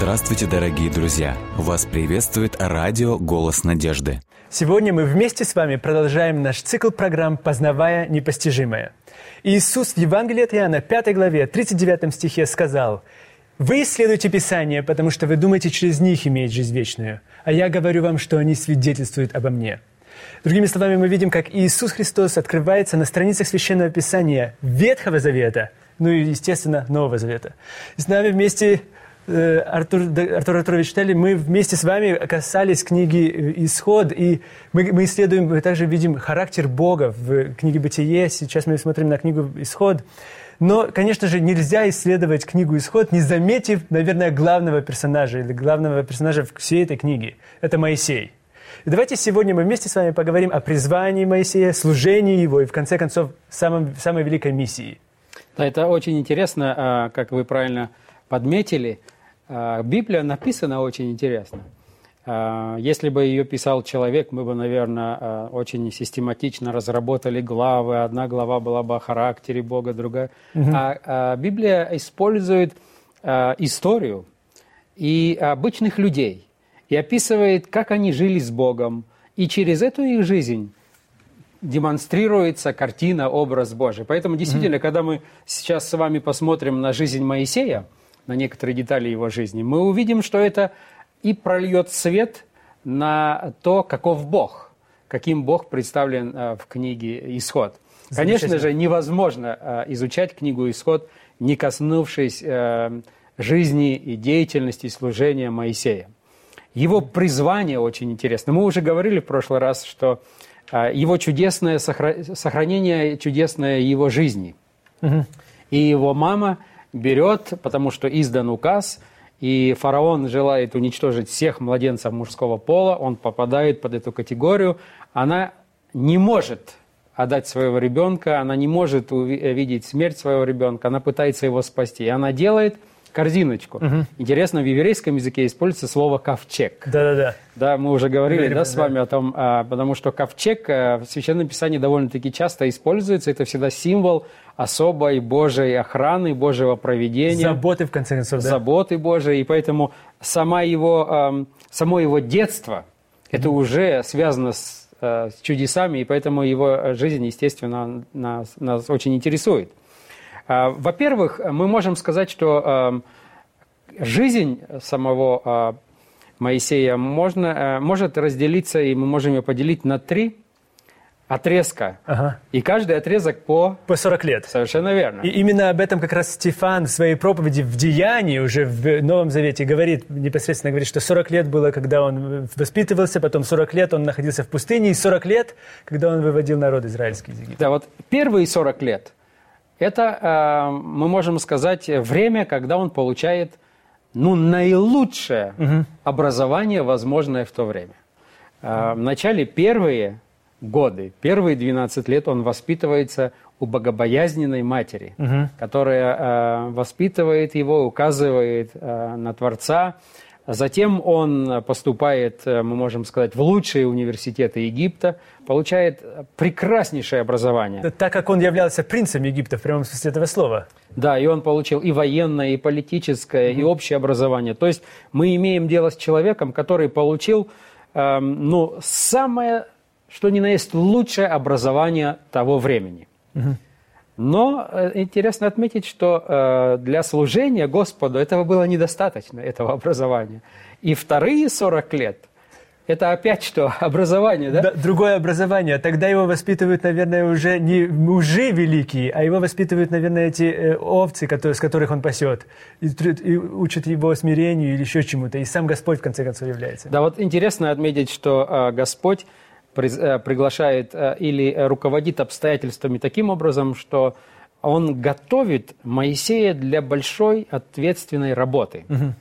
Здравствуйте, дорогие друзья! Вас приветствует радио «Голос надежды». Сегодня мы вместе с вами продолжаем наш цикл программ «Познавая непостижимое». Иисус в Евангелии от Иоанна, 5 главе, 39 стихе сказал, «Вы исследуете Писание, потому что вы думаете через них иметь жизнь вечную, а я говорю вам, что они свидетельствуют обо мне». Другими словами, мы видим, как Иисус Христос открывается на страницах Священного Писания Ветхого Завета, ну и, естественно, Нового Завета. с нами вместе Артур, Артур Артурович читали, мы вместе с вами касались книги э, «Исход», и мы, мы исследуем, мы также видим характер Бога в книге «Бытие». Сейчас мы смотрим на книгу «Исход». Но, конечно же, нельзя исследовать книгу «Исход», не заметив, наверное, главного персонажа или главного персонажа всей этой книги. Это Моисей. И давайте сегодня мы вместе с вами поговорим о призвании Моисея, служении его и, в конце концов, самом, самой великой миссии. Да, это очень интересно, а, как вы правильно подметили – Библия написана очень интересно. А, если бы ее писал человек, мы бы, наверное, а, очень систематично разработали главы. Одна глава была бы о характере Бога, другая. Угу. А Библия использует историю и обычных людей и описывает, как они жили с Богом. И через эту их жизнь демонстрируется картина, образ Божий. Поэтому действительно, mm когда мы сейчас с вами посмотрим на жизнь Моисея, на некоторые детали его жизни, мы увидим, что это и прольет свет на то, каков Бог, каким Бог представлен э, в книге «Исход». Конечно же, невозможно э, изучать книгу «Исход», не коснувшись э, жизни и деятельности и служения Моисея. Его призвание очень интересно. Мы уже говорили в прошлый раз, что его чудесное сохранение, чудесное его жизни. Угу. И его мама – берет, потому что издан указ, и фараон желает уничтожить всех младенцев мужского пола, он попадает под эту категорию, она не может отдать своего ребенка, она не может увидеть смерть своего ребенка, она пытается его спасти. И она делает – корзиночку. Угу. Интересно, в еврейском языке используется слово ковчег. Да-да-да. Да, мы уже говорили, да, с вами да. о том, а, потому что ковчег а, в Священном Писании довольно-таки часто используется. Это всегда символ особой Божьей охраны, Божьего проведения. Заботы, в конце концов, да? Заботы Божьей. И поэтому сама его, а, само его детство, это уже связано с, а, с чудесами, и поэтому его жизнь, естественно, нас, нас очень интересует. А, во-первых, мы можем сказать, что а, жизнь самого а, Моисея можно, может разделиться, и мы можем ее поделить на три отрезка. Ага. И каждый отрезок по... По 40 лет. Совершенно верно. И именно об этом как раз Стефан в своей проповеди в Деянии уже в Новом Завете говорит, непосредственно говорит, что 40 лет было, когда он воспитывался, потом 40 лет он находился в пустыне, и 40 лет, когда он выводил народ израильский из Египта. Да, вот первые 40 лет – это, э, мы можем сказать, время, когда он получает ну, наилучшее угу. образование, возможное в то время. Э, в начале первые годы, первые 12 лет он воспитывается у богобоязненной матери, угу. которая э, воспитывает его, указывает на Творца, Затем он поступает, э, мы можем сказать, в лучшие университеты Египта, получает прекраснейшее образование. Так как он являлся принцем Египта в прямом смысле этого слова. Да, и он получил и военное, и политическое, mm-hmm. и общее образование. То есть мы имеем дело с человеком, который получил э, ну, самое, что ни на есть, лучшее образование того времени. Но э, интересно отметить, что э, для служения Господу этого было недостаточно, этого образования. И вторые 40 лет – это опять что? Образование, да? да? Другое образование. Тогда его воспитывают, наверное, уже не мужи великие, а его воспитывают, наверное, эти э, овцы, которые, с которых он пасет. И, и учат его смирению или еще чему-то. И сам Господь, в конце концов, является. Да, вот интересно отметить, что Господь приглашает э, или руководит обстоятельствами таким образом, что он готовит Моисея для большой ответственной работы. Угу.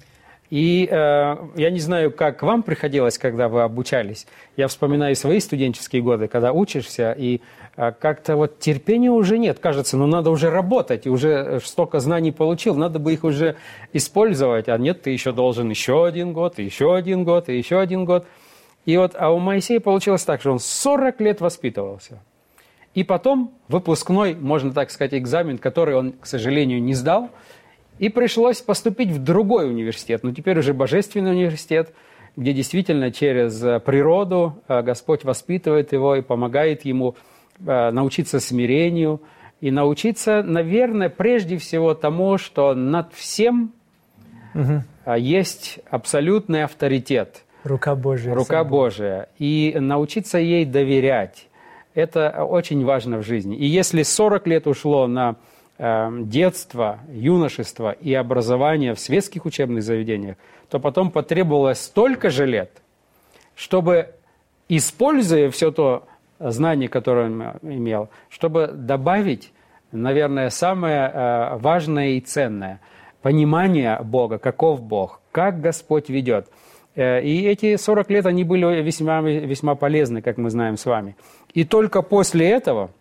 И э, я не знаю, как вам приходилось, когда вы обучались. Я вспоминаю свои студенческие годы, когда учишься, и э, как-то вот терпения уже нет. Кажется, ну надо уже работать, и уже столько знаний получил, надо бы их уже использовать. А нет, ты еще должен еще один год, и еще один год, и еще один год. И вот, а у Моисея получилось так, что он 40 лет воспитывался. И потом выпускной, можно так сказать, экзамен, который он, к сожалению, не сдал. И пришлось поступить в другой университет, ну теперь уже божественный университет, где действительно через э, природу э, Господь воспитывает его и помогает ему э, научиться смирению и научиться, наверное, прежде всего тому, что над всем угу. есть абсолютный авторитет. Рука Божия. Рука Божия. И научиться ей доверять. Это очень важно в жизни. И если 40 лет ушло на детство, юношество и образование в светских учебных заведениях, то потом потребовалось столько же лет, чтобы, используя все то знание, которое он имел, чтобы добавить, наверное, самое э, важное и ценное – понимание Бога, каков Бог, как Господь ведет. Э, и эти 40 лет, они были весьма, весьма полезны, как мы знаем с вами. И только после этого,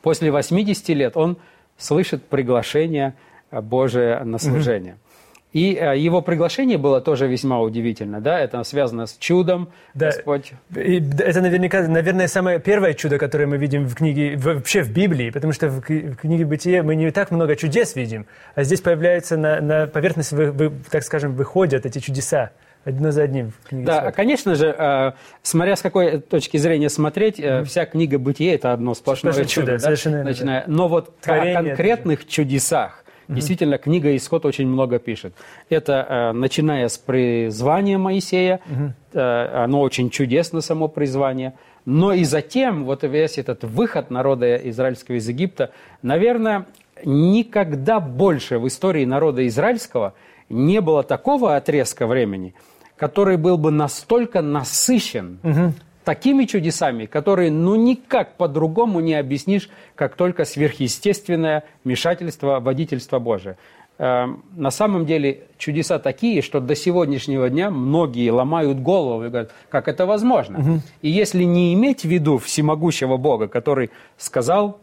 после 80 лет, он слышит приглашение Божие на служение. Mm-hmm. И э, его приглашение было тоже весьма удивительно, да, это связано с чудом, да. Господь. И это наверняка, наверное, самое первое чудо, которое мы видим в книге, вообще в Библии, потому что в книге Бытия мы не так много чудес видим, а здесь появляются на, на поверхность, вы, вы, так скажем, выходят эти чудеса одно за одним. да, Свят. конечно же, э, смотря с какой точки зрения смотреть, mm-hmm. вся книга Бытия – это одно сплошное чудо. чудо да? совершенно Начиная. Да. Но вот Творение о конкретных чудесах, Действительно, книга «Исход» очень много пишет. Это э, начиная с призвания Моисея, угу. э, оно очень чудесно, само призвание. Но и затем, вот весь этот выход народа израильского из Египта, наверное, никогда больше в истории народа израильского не было такого отрезка времени, который был бы настолько насыщен угу такими чудесами, которые ну никак по-другому не объяснишь, как только сверхъестественное вмешательство, водительство Божие. Эм, на самом деле чудеса такие, что до сегодняшнего дня многие ломают голову и говорят, как это возможно. Угу. И если не иметь в виду всемогущего Бога, который сказал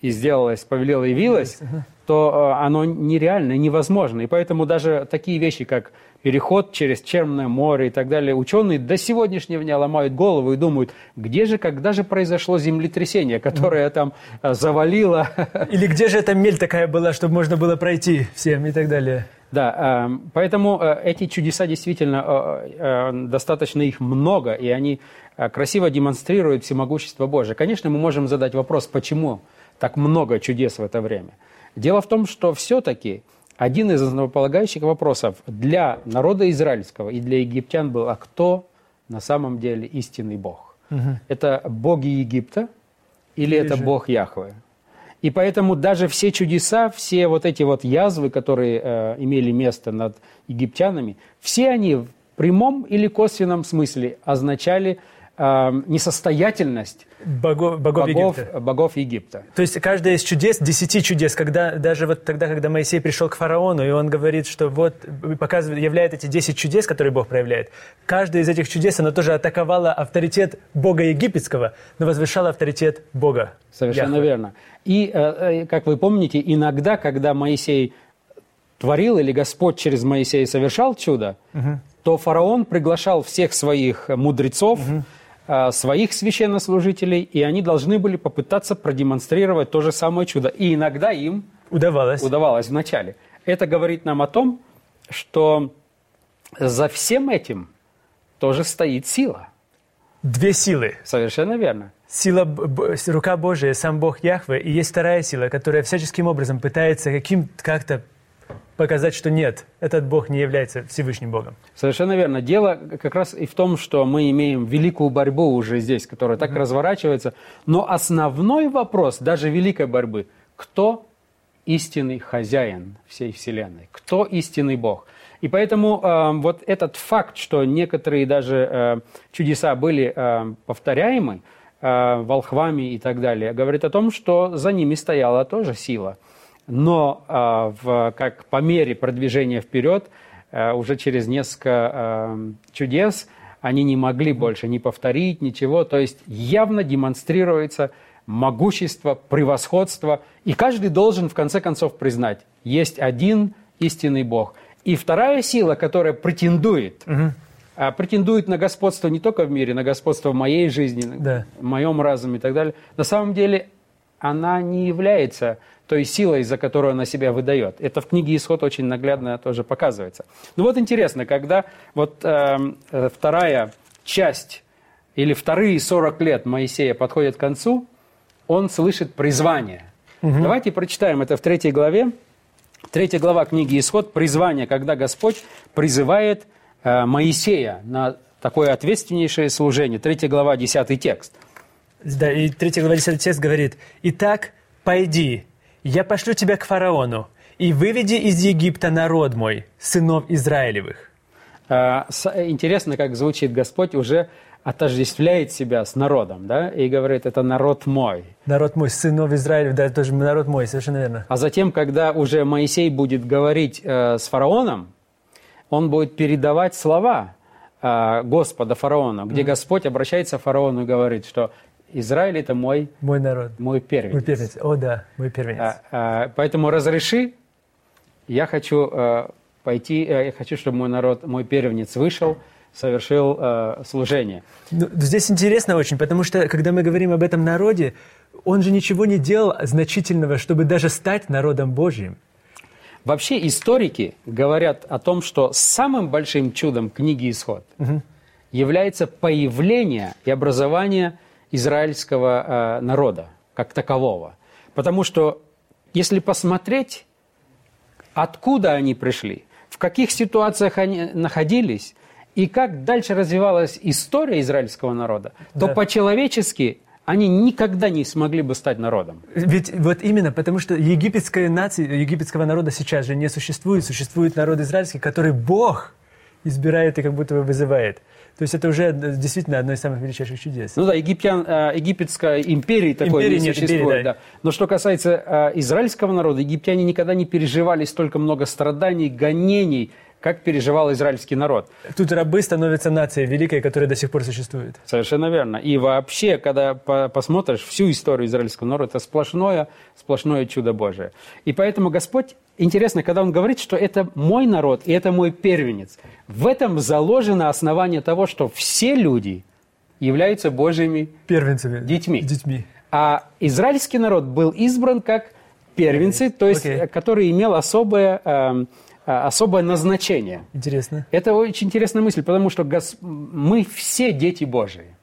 и сделалось, повелел и явилось, угу. То э, оно нереально, невозможно. И поэтому даже такие вещи, как переход через Черное море и так далее. Ученые до сегодняшнего дня ломают голову и думают, где же, когда же произошло землетрясение, которое там э, завалило. Или где же эта мель такая была, чтобы можно было пройти всем и так далее. Да, эм, поэтому э, эти чудеса действительно, э, достаточно их много, и они красиво демонстрируют всемогущество Божие. Конечно, мы можем задать вопрос, почему так много чудес в это время. Дело в том, что все-таки один из основополагающих вопросов для народа израильского и для египтян был, а кто на самом деле истинный Бог? Угу. Это боги Египта или, или это же... Бог Яхве? И поэтому даже все чудеса, все вот эти вот язвы, которые э, имели место над египтянами, все они в прямом или косвенном смысле означали э, несостоятельность богов, богов, богов, Египта. богов Египта. То есть каждое из чудес, десяти чудес, когда даже вот тогда, когда Моисей пришел к фараону, и он говорит, что вот показывает, являет эти десять чудес, которые Бог проявляет, каждое из этих чудес, оно тоже атаковало авторитет Бога египетского, но возвышало авторитет Бога. Совершенно Яхве. верно. И, э, э, как вы помните, иногда, когда Моисей творил или Господь через Моисея совершал чудо, угу. то фараон приглашал всех своих мудрецов, угу своих священнослужителей, и они должны были попытаться продемонстрировать то же самое чудо. И иногда им удавалось, удавалось вначале. Это говорит нам о том, что за всем этим тоже стоит сила. Две силы. Совершенно верно. Сила, рука Божия, сам Бог Яхве, и есть вторая сила, которая всяческим образом пытается каким как-то показать, что нет, этот Бог не является Всевышним Богом. Совершенно верно. Дело как раз и в том, что мы имеем великую борьбу уже здесь, которая так mm-hmm. разворачивается. Но основной вопрос даже великой борьбы – кто истинный хозяин всей Вселенной? Кто истинный Бог? И поэтому э, вот этот факт, что некоторые даже э, чудеса были э, повторяемы э, волхвами и так далее, говорит о том, что за ними стояла тоже сила – но а, в, как по мере продвижения вперед, а, уже через несколько а, чудес, они не могли больше ни повторить, ничего. То есть явно демонстрируется могущество, превосходство. И каждый должен в конце концов признать, есть один истинный Бог. И вторая сила, которая претендует, угу. претендует на господство не только в мире, на господство в моей жизни, да. в моем разуме и так далее, на самом деле она не является той силой, за которую она себя выдает. Это в книге «Исход» очень наглядно тоже показывается. Ну вот интересно, когда вот эм, э, вторая часть или вторые 40 лет Моисея подходят к концу, он слышит призвание. Угу. Давайте прочитаем это в третьей главе. Третья глава книги «Исход» – призвание, когда Господь призывает э, Моисея на такое ответственнейшее служение. Третья глава, десятый текст. Да, и третья глава, десятый текст говорит, «Итак, пойди, я пошлю тебя к фараону, и выведи из Египта народ мой, сынов Израилевых». Э, интересно, как звучит Господь уже отождествляет себя с народом, да, и говорит, это народ мой. Народ мой, сынов Израилев, да, тоже народ мой, совершенно верно. А затем, когда уже Моисей будет говорить э, с фараоном, он будет передавать слова э, Господа фараону, где mm-hmm. Господь обращается к фараону и говорит, что Израиль это мой, мой народ, мой первенец. Мой первенец. О да, мой первенец. А, а, поэтому разреши, я хочу э, пойти, э, я хочу, чтобы мой народ, мой первенец вышел совершил э, служение. Ну, здесь интересно очень, потому что, когда мы говорим об этом народе, он же ничего не делал значительного, чтобы даже стать народом Божьим. Вообще историки говорят о том, что самым большим чудом книги «Исход» угу. является появление и образование израильского э, народа как такового. Потому что если посмотреть, откуда они пришли, в каких ситуациях они находились – и как дальше развивалась история израильского народа, то да. по-человечески они никогда не смогли бы стать народом. Ведь вот именно, потому что египетская нация, египетского народа сейчас же не существует. Существует народ израильский, который Бог избирает и как будто бы вызывает. То есть это уже действительно одно из самых величайших чудес. Ну да, египтян, э, египетской империи такой империи не существует. Империи, да. Да. Но что касается э, израильского народа, египтяне никогда не переживали столько много страданий, гонений, как переживал израильский народ. Тут рабы становятся нацией великой, которая до сих пор существует. Совершенно верно. И вообще, когда посмотришь всю историю израильского народа, это сплошное, сплошное чудо Божие. И поэтому Господь, интересно, когда Он говорит, что это мой народ и это мой первенец, в этом заложено основание того, что все люди являются Божьими первенцами, детьми. детьми. А израильский народ был избран как первенцы, то есть, okay. который имел особое... Э, особое назначение. Интересно. Это очень интересная мысль, потому что мы все дети Божии.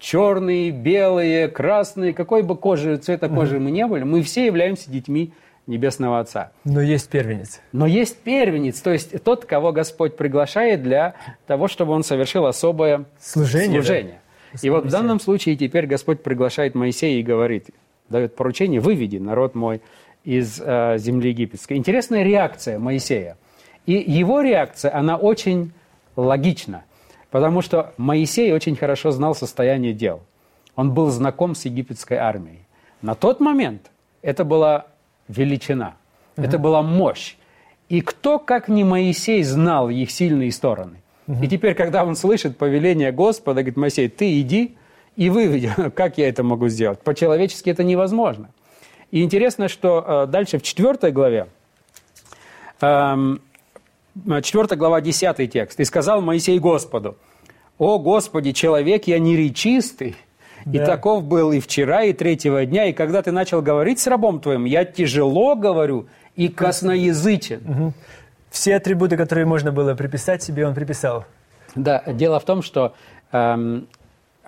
Черные, белые, красные, какой бы кожи, цвета кожи угу. мы не были, мы все являемся детьми Небесного Отца. Но есть первенец. Но есть первенец, то есть тот, кого Господь приглашает для того, чтобы он совершил особое служение. служение. Да? И вот в данном случае теперь Господь приглашает Моисея и говорит, дает поручение, выведи народ мой из э, земли египетской. Интересная реакция Моисея. И его реакция, она очень логична, потому что Моисей очень хорошо знал состояние дел. Он был знаком с египетской армией. На тот момент это была величина, uh-huh. это была мощь. И кто, как не Моисей, знал их сильные стороны. Uh-huh. И теперь, когда он слышит повеление Господа, говорит, Моисей, ты иди и выведи, как я это могу сделать? По-человечески это невозможно. И интересно, что э, дальше в 4 главе, 4 эм, глава 10 текст. «И сказал Моисей Господу, «О Господи, человек я неречистый, да. и таков был и вчера, и третьего дня, и когда ты начал говорить с рабом твоим, я тяжело говорю и косноязычен». Угу. Все атрибуты, которые можно было приписать себе, он приписал. Да, дело в том, что эм,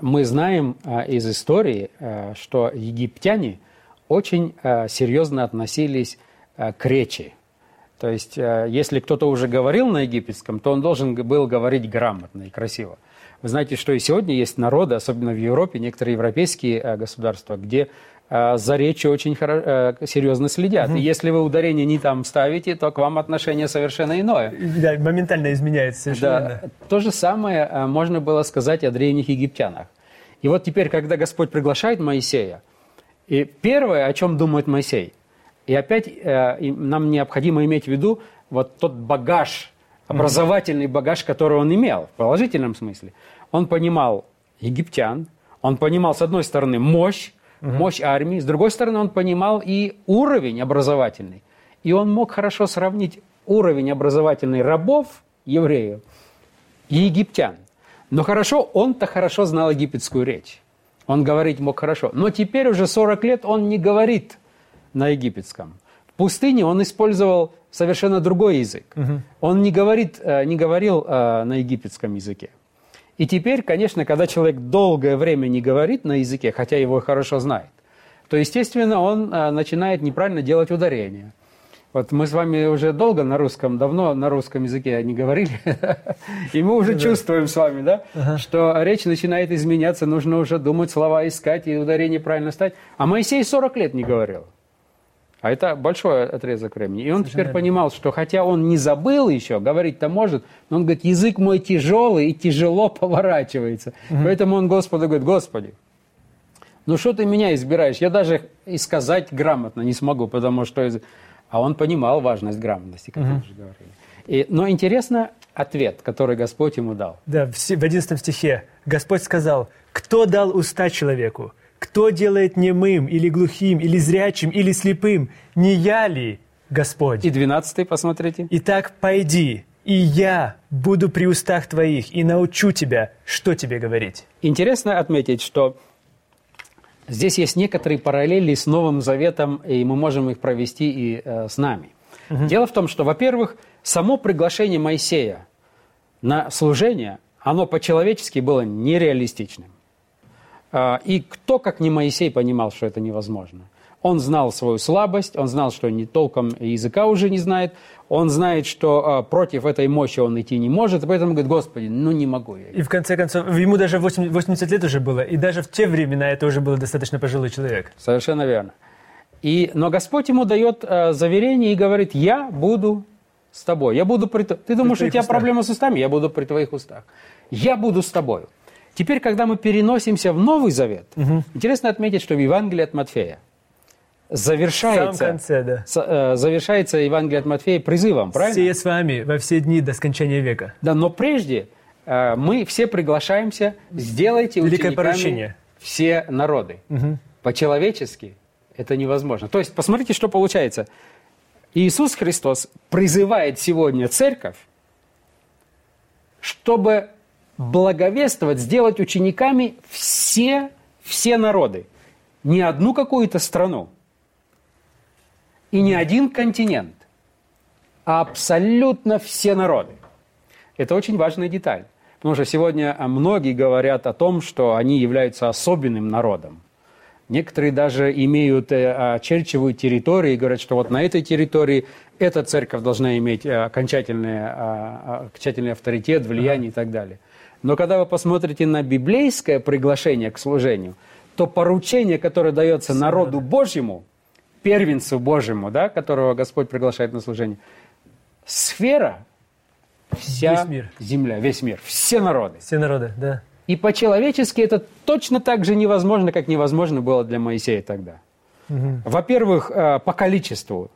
мы знаем э, из истории, э, что египтяне – очень э, серьезно относились э, к речи. То есть, э, если кто-то уже говорил на египетском, то он должен был говорить грамотно и красиво. Вы знаете, что и сегодня есть народы, особенно в Европе, некоторые европейские государства, где за речью очень серьезно следят. Угу. И если вы ударение не там ставите, то к вам отношение совершенно иное. Да, моментально изменяется совершенно. Да. То же самое можно было сказать о древних египтянах. И вот теперь, когда Господь приглашает Моисея, и первое, о чем думает Моисей, и опять э, нам необходимо иметь в виду вот тот багаж, образовательный багаж, который он имел, в положительном смысле. Он понимал египтян, он понимал, с одной стороны, мощь, мощь армии, с другой стороны, он понимал и уровень образовательный. И он мог хорошо сравнить уровень образовательный рабов, евреев, и египтян. Но хорошо, он-то хорошо знал египетскую речь. Он говорить мог хорошо. Но теперь уже 40 лет он не говорит на египетском. В пустыне он использовал совершенно другой язык. Он не, говорит, э, не говорил э, на египетском языке. И теперь, конечно, когда человек долгое время не говорит на языке, хотя его хорошо знает, то, естественно, он э, начинает неправильно делать ударение. Вот мы с вами уже долго на русском, давно на русском языке не говорили, и мы уже чувствуем с вами, да, что речь начинает изменяться, нужно уже думать, слова искать и ударение правильно стать. А Моисей 40 лет не говорил. А это большой отрезок времени. И он теперь понимал, что хотя он не забыл еще, говорить-то может, но он говорит, язык мой тяжелый и тяжело поворачивается. Угу. Поэтому он Господу говорит, Господи, ну что ты меня избираешь? Я даже и сказать грамотно не смогу, потому что... А он понимал важность грамотности, как угу. мы уже говорили. И, но интересно ответ, который Господь ему дал. Да, в 11 стихе Господь сказал, кто дал уста человеку? Кто делает немым, или глухим, или зрячим, или слепым? Не я ли, Господь? И двенадцатый, посмотрите. Итак, пойди, и я буду при устах твоих и научу тебя, что тебе говорить. Интересно отметить, что здесь есть некоторые параллели с Новым Заветом, и мы можем их провести и э, с нами. Угу. Дело в том, что, во-первых, само приглашение Моисея на служение, оно по-человечески было нереалистичным. А, и кто, как не Моисей, понимал, что это невозможно? Он знал свою слабость, он знал, что не толком языка уже не знает, он знает, что а, против этой мощи он идти не может, и поэтому говорит, Господи, ну не могу я. И в конце концов, ему даже 80 лет уже было, и даже в те времена это уже был достаточно пожилой человек. Совершенно верно. И, но Господь ему дает э, заверение и говорит, я буду с тобой, я буду при... Ты думаешь, при у тебя устах. проблема с устами? Я буду при твоих устах. Я буду с тобой. Теперь, когда мы переносимся в Новый Завет, угу. интересно отметить, что в Евангелии от Матфея завершается, в самом конце, да. Э, завершается Евангелие от Матфея призывом, правильно? Все с вами во все дни до скончания века. Да, но прежде э, мы все приглашаемся, сделайте Великое поручение. все народы. Угу. По-человечески это невозможно. То есть, посмотрите, что получается. Иисус Христос призывает сегодня церковь, чтобы благовествовать, сделать учениками все, все народы. Не одну какую-то страну и не один континент, а абсолютно все народы. Это очень важная деталь. Потому что сегодня многие говорят о том, что они являются особенным народом. Некоторые даже имеют, э, очерчивают территории и говорят, что вот на этой территории эта церковь должна иметь э, окончательный, э, окончательный авторитет, влияние и так далее. Но когда вы посмотрите на библейское приглашение к служению, то поручение, которое дается народу Божьему, первенцу Божьему, да, которого Господь приглашает на служение, сфера вся весь мир. земля, весь мир, все народы. Все народы, да. И по-человечески это точно так же невозможно, как невозможно было для Моисея тогда. Угу. Во-первых, э, по количеству.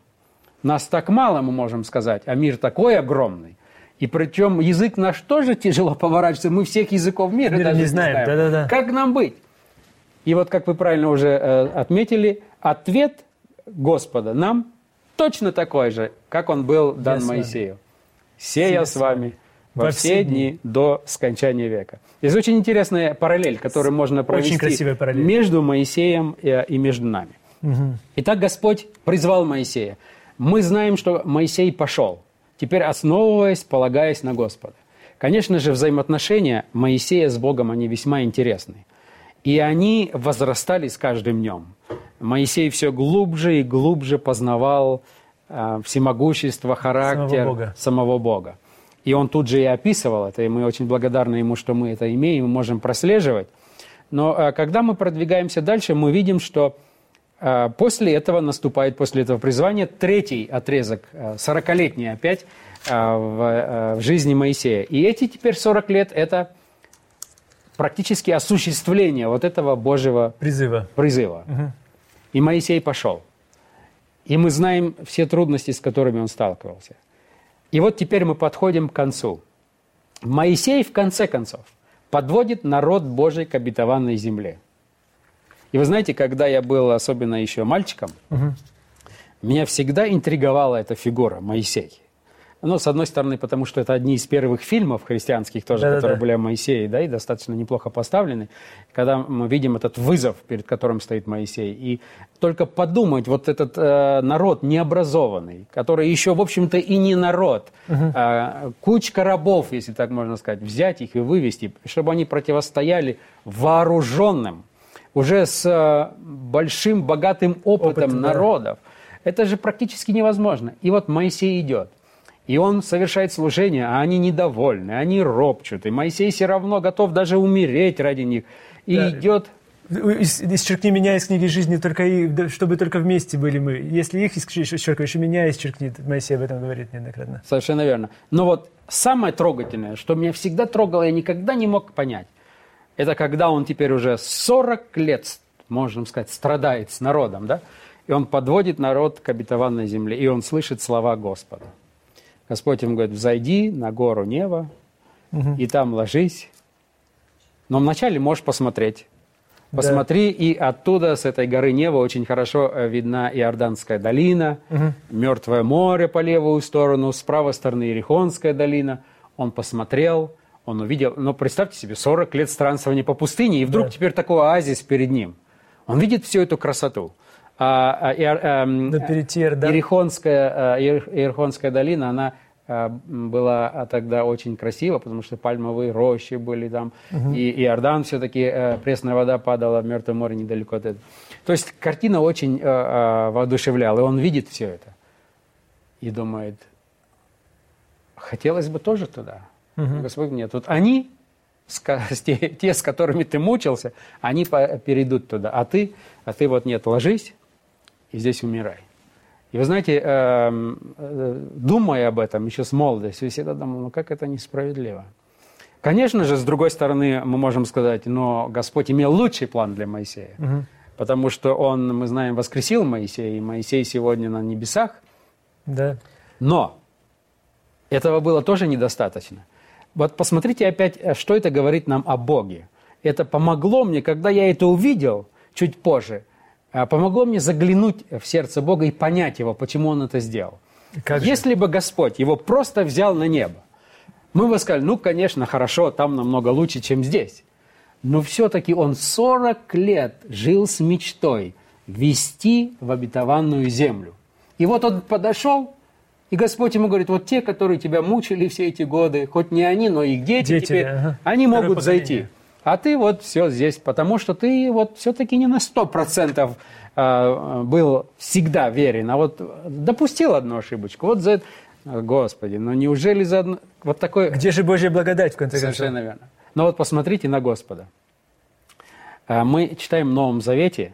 Нас так мало, мы можем сказать, а мир такой огромный. И причем язык наш тоже тяжело поворачивается. Мы всех языков мира, мира даже не знаем. Не знаем. Да, да, да. Как нам быть? И вот, как вы правильно уже э, отметили, ответ Господа нам точно такой же, как он был дан я Моисею. «Сея с вами во, все дни до скончания века». Здесь очень интересная параллель, которую можно провести между Моисеем и, между нами. Угу. Итак, Господь призвал Моисея. Мы знаем, что Моисей пошел теперь основываясь, полагаясь на Господа. Конечно же, взаимоотношения Моисея с Богом, они весьма интересны. И они возрастали с каждым днем. Моисей все глубже и глубже познавал э, всемогущество, характер самого Бога. самого Бога. И он тут же и описывал это, и мы очень благодарны ему, что мы это имеем, мы можем прослеживать. Но э, когда мы продвигаемся дальше, мы видим, что а, после этого наступает, после этого призвания, третий отрезок, 40-летний а, опять, в, в жизни Моисея. И эти теперь 40 лет – это практически осуществление вот этого Божьего призыва. призыва. Угу. И Моисей пошел. И мы знаем все трудности, с которыми он сталкивался. И вот теперь мы подходим к концу. Моисей, в конце концов, подводит народ Божий к обетованной земле – и вы знаете, когда я был особенно еще мальчиком, угу. меня всегда интриговала эта фигура Моисей. Ну, с одной стороны, потому что это одни из первых фильмов христианских тоже, Да-да-да. которые были о Моисее, да, и достаточно неплохо поставлены. Когда мы видим этот вызов, перед которым стоит Моисей, и только подумать, вот этот э, народ необразованный, который еще, в общем-то, и не народ, а, кучка рабов, если так можно сказать, взять их и вывести, чтобы они противостояли вооруженным, уже с э, большим богатым опытом, да. народов. Это же практически невозможно. И вот Моисей идет. И он совершает служение, а они недовольны, они ропчут. И Моисей все равно готов даже умереть ради них. И Да. идет Ис- Исчеркни меня из книги жизни, только и, чтобы только вместе были мы. Если их исчеркиваешь, и меня исчеркнет. Моисей об этом говорит неоднократно. Совершенно верно. Но вот самое трогательное, что меня всегда трогало, я никогда не мог понять, это когда он теперь уже 40 лет, можно сказать, страдает с народом, да? И он подводит народ к обетованной земле, и он слышит слова Господа. Господь ему говорит, взойди на гору Нева, и там ложись. Но вначале можешь посмотреть. Да. Посмотри, и оттуда, с этой горы Нева, очень хорошо э, видна Иорданская долина, Мертвое море по левую сторону, с правой стороны Ерихонская долина. Он посмотрел, он увидел, но представьте себе, 40 лет странствования по пустыне, и вдруг Да. теперь такой оазис перед ним. Он видит всю эту красоту. А, а, эм, Да перейти Иордан. Ерихонская, э, Ер- Ерихонская долина, она э, была а, тогда очень красива, потому что пальмовые рощи были там, и Иордан все-таки, э, пресная вода падала в Мертвое море недалеко от этого. То есть картина очень воодушевляла, и он видит все это. И думает, хотелось бы тоже туда. Господь, нет, вот они, с те, те, с которыми ты мучился, они по- перейдут туда, а ты, а ты вот нет, ложись и здесь умирай. И вы знаете, эм, э, думая об этом еще с молодости, я всегда думал, ну как это несправедливо. Конечно же, с другой стороны, мы можем сказать, но Господь имел лучший план для Моисея. Потому что Он, мы знаем, воскресил Моисея, и Моисей сегодня на небесах. Да. Но этого было тоже недостаточно. Вот посмотрите опять, э, что это говорит нам о Боге. Это помогло мне, когда я это увидел чуть позже, помогло мне заглянуть в сердце Бога и понять Его, почему Он это сделал. Как же? Если бы Господь его просто взял на небо, мы бы сказали, ну, конечно, хорошо, там намного лучше, чем здесь. Но все-таки он 40 лет жил с мечтой вести в обетованную землю. И вот он подошел, и Господь ему говорит, вот те, которые тебя мучили все эти годы, хоть не они, но их дети, Дети, теперь, ага. они могут зайти. А ты вот все здесь, потому что ты вот все-таки не на 100% а, был всегда верен, а вот допустил одну ошибочку. Вот за это... Господи, ну неужели за одну... Вот такое... Где же Божья благодать, в конце концов? Совершенно верно. Но вот посмотрите на Господа. А, Мы читаем в Новом Завете,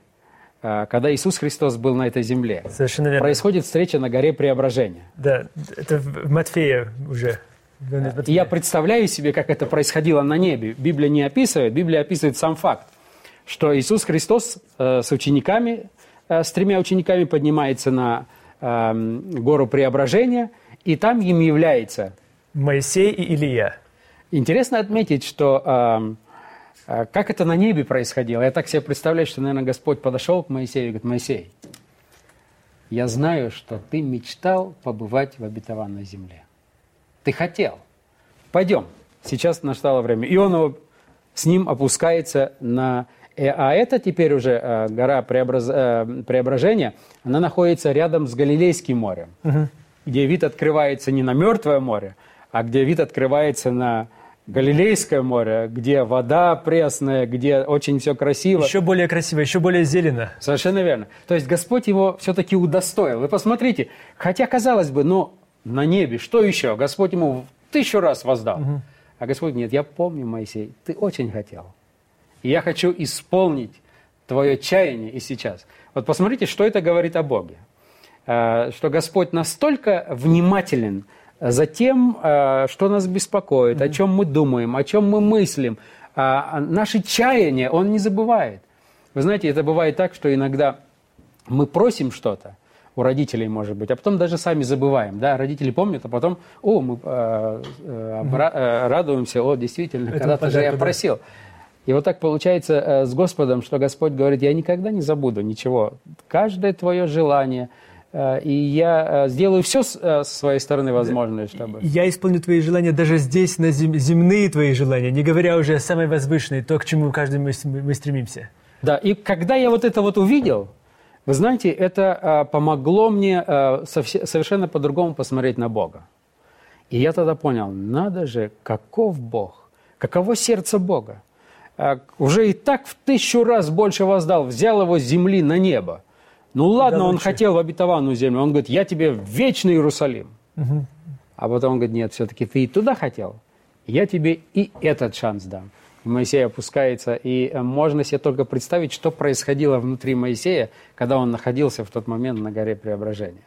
а, когда Иисус Христос был на этой земле. Совершенно верно. Происходит встреча на горе Преображения. Да, это в Матфея уже. И я представляю себе, как это происходило на небе. Библия не описывает, Библия описывает сам факт, что Иисус Христос э, с учениками, э, с тремя учениками поднимается на э, гору Преображения, и там им является Моисей и Илия. Интересно отметить, что эм, э, как это на небе происходило. Я так себе представляю, что, наверное, Господь подошел к Моисею и говорит, Моисей, я знаю, что ты мечтал побывать в обетованной земле. Ты хотел. Пойдем. Сейчас настало время. И он его- с ним опускается на... э, А это теперь уже э, гора Преобраз- э, Преображения, она находится рядом с Галилейским морем, где вид открывается не на Мертвое море, а где вид открывается на Галилейское море, где вода пресная, где очень все красиво. Еще более красиво, еще более зелено. Совершенно верно. То есть Господь его все-таки удостоил. Вы посмотрите, хотя казалось бы, ну, на небе, что еще? Господь ему тысячу раз воздал. А Господь, нет, я помню, Моисей, ты очень хотел. И я хочу исполнить твое чаяние и сейчас. Вот посмотрите, что это говорит о Боге. Э, Что Господь настолько внимателен за тем, э, что нас беспокоит, о чем мы думаем, о чем мы мыслим. А Наши чаяния Он не забывает. Вы знаете, это бывает так, что иногда мы просим что-то, у родителей, может быть, а потом даже сами забываем, да, родители помнят, а потом, о, мы э, э, э, радуемся, о, действительно, когда-то же я просил. И вот так получается э, с Господом, что Господь говорит, я никогда не забуду ничего. Каждое твое желание, Э, и я сделаю все с своей стороны возможное, чтобы... Я исполню твои желания даже здесь, на зем... земные твои желания, не говоря уже о самой возвышенной, то, к чему каждый мы, мы стремимся. Да, и когда я вот это вот увидел, вы знаете, это помогло мне совершенно по-другому посмотреть на Бога. И я тогда понял, надо же, каков Бог, каково сердце Бога. Уже и так в тысячу раз больше воздал, взял его с земли на небо. Ну ладно, да, он хотел в обетованную землю. Он говорит, я тебе в вечный Иерусалим. Угу. А потом он говорит, нет, все-таки ты и туда хотел. Я тебе и этот шанс дам. И Моисей опускается, и э, можно себе только представить, что происходило внутри Моисея, когда он находился в тот момент на горе Преображения.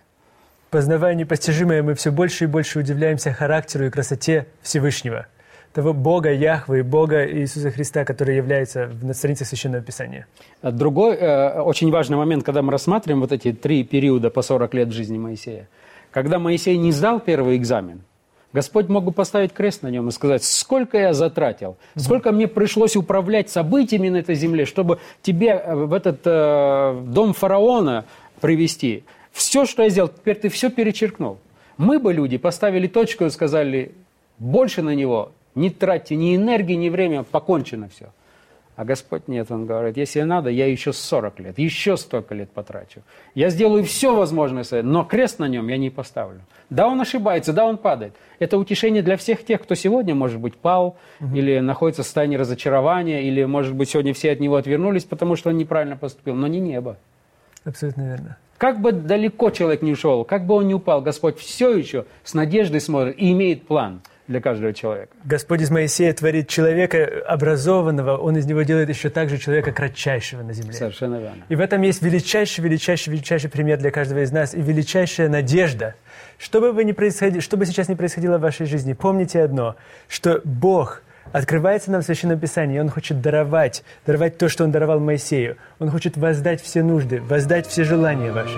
Познавая непостижимое, мы все больше и больше удивляемся характеру и красоте Всевышнего – того Бога Яхвы, Бога Иисуса Христа, который является на странице Священного Писания. А другой э, очень важный момент, когда мы рассматриваем вот эти три периода по 40 лет жизни Моисея. Когда Моисей не сдал первый экзамен, Господь мог бы поставить крест на нем и сказать, сколько я затратил, сколько мне пришлось управлять событиями на этой земле, чтобы тебе э, в этот э, дом фараона привести. Все, что я сделал, теперь ты все перечеркнул. Мы бы, люди, поставили точку и сказали, больше на него не тратьте ни энергии, ни время, покончено все. А Господь нет, Он говорит, если надо, я еще 40 лет, еще столько лет потрачу. Я сделаю все возможное, но крест на нем я не поставлю. Да, он ошибается, да, он падает. Это утешение для всех тех, кто сегодня, может быть, пал, угу. или находится в состоянии разочарования, или, может быть, сегодня все от него отвернулись, потому что он неправильно поступил, но не небо. Абсолютно верно. Как бы далеко человек не ушел, как бы он не упал, Господь все еще с надеждой смотрит и имеет план – для каждого человека. Господь из Моисея творит человека образованного, Он из него делает еще также человека кратчайшего на земле. Совершенно верно. И в этом есть величайший, величайший, величайший пример для каждого из нас и величайшая надежда. Что бы, вы ни происходило, что бы сейчас ни происходило в вашей жизни, помните одно, что Бог открывается нам в Священном Писании, и Он хочет даровать, даровать то, что Он даровал Моисею. Он хочет воздать все нужды, воздать все желания ваши.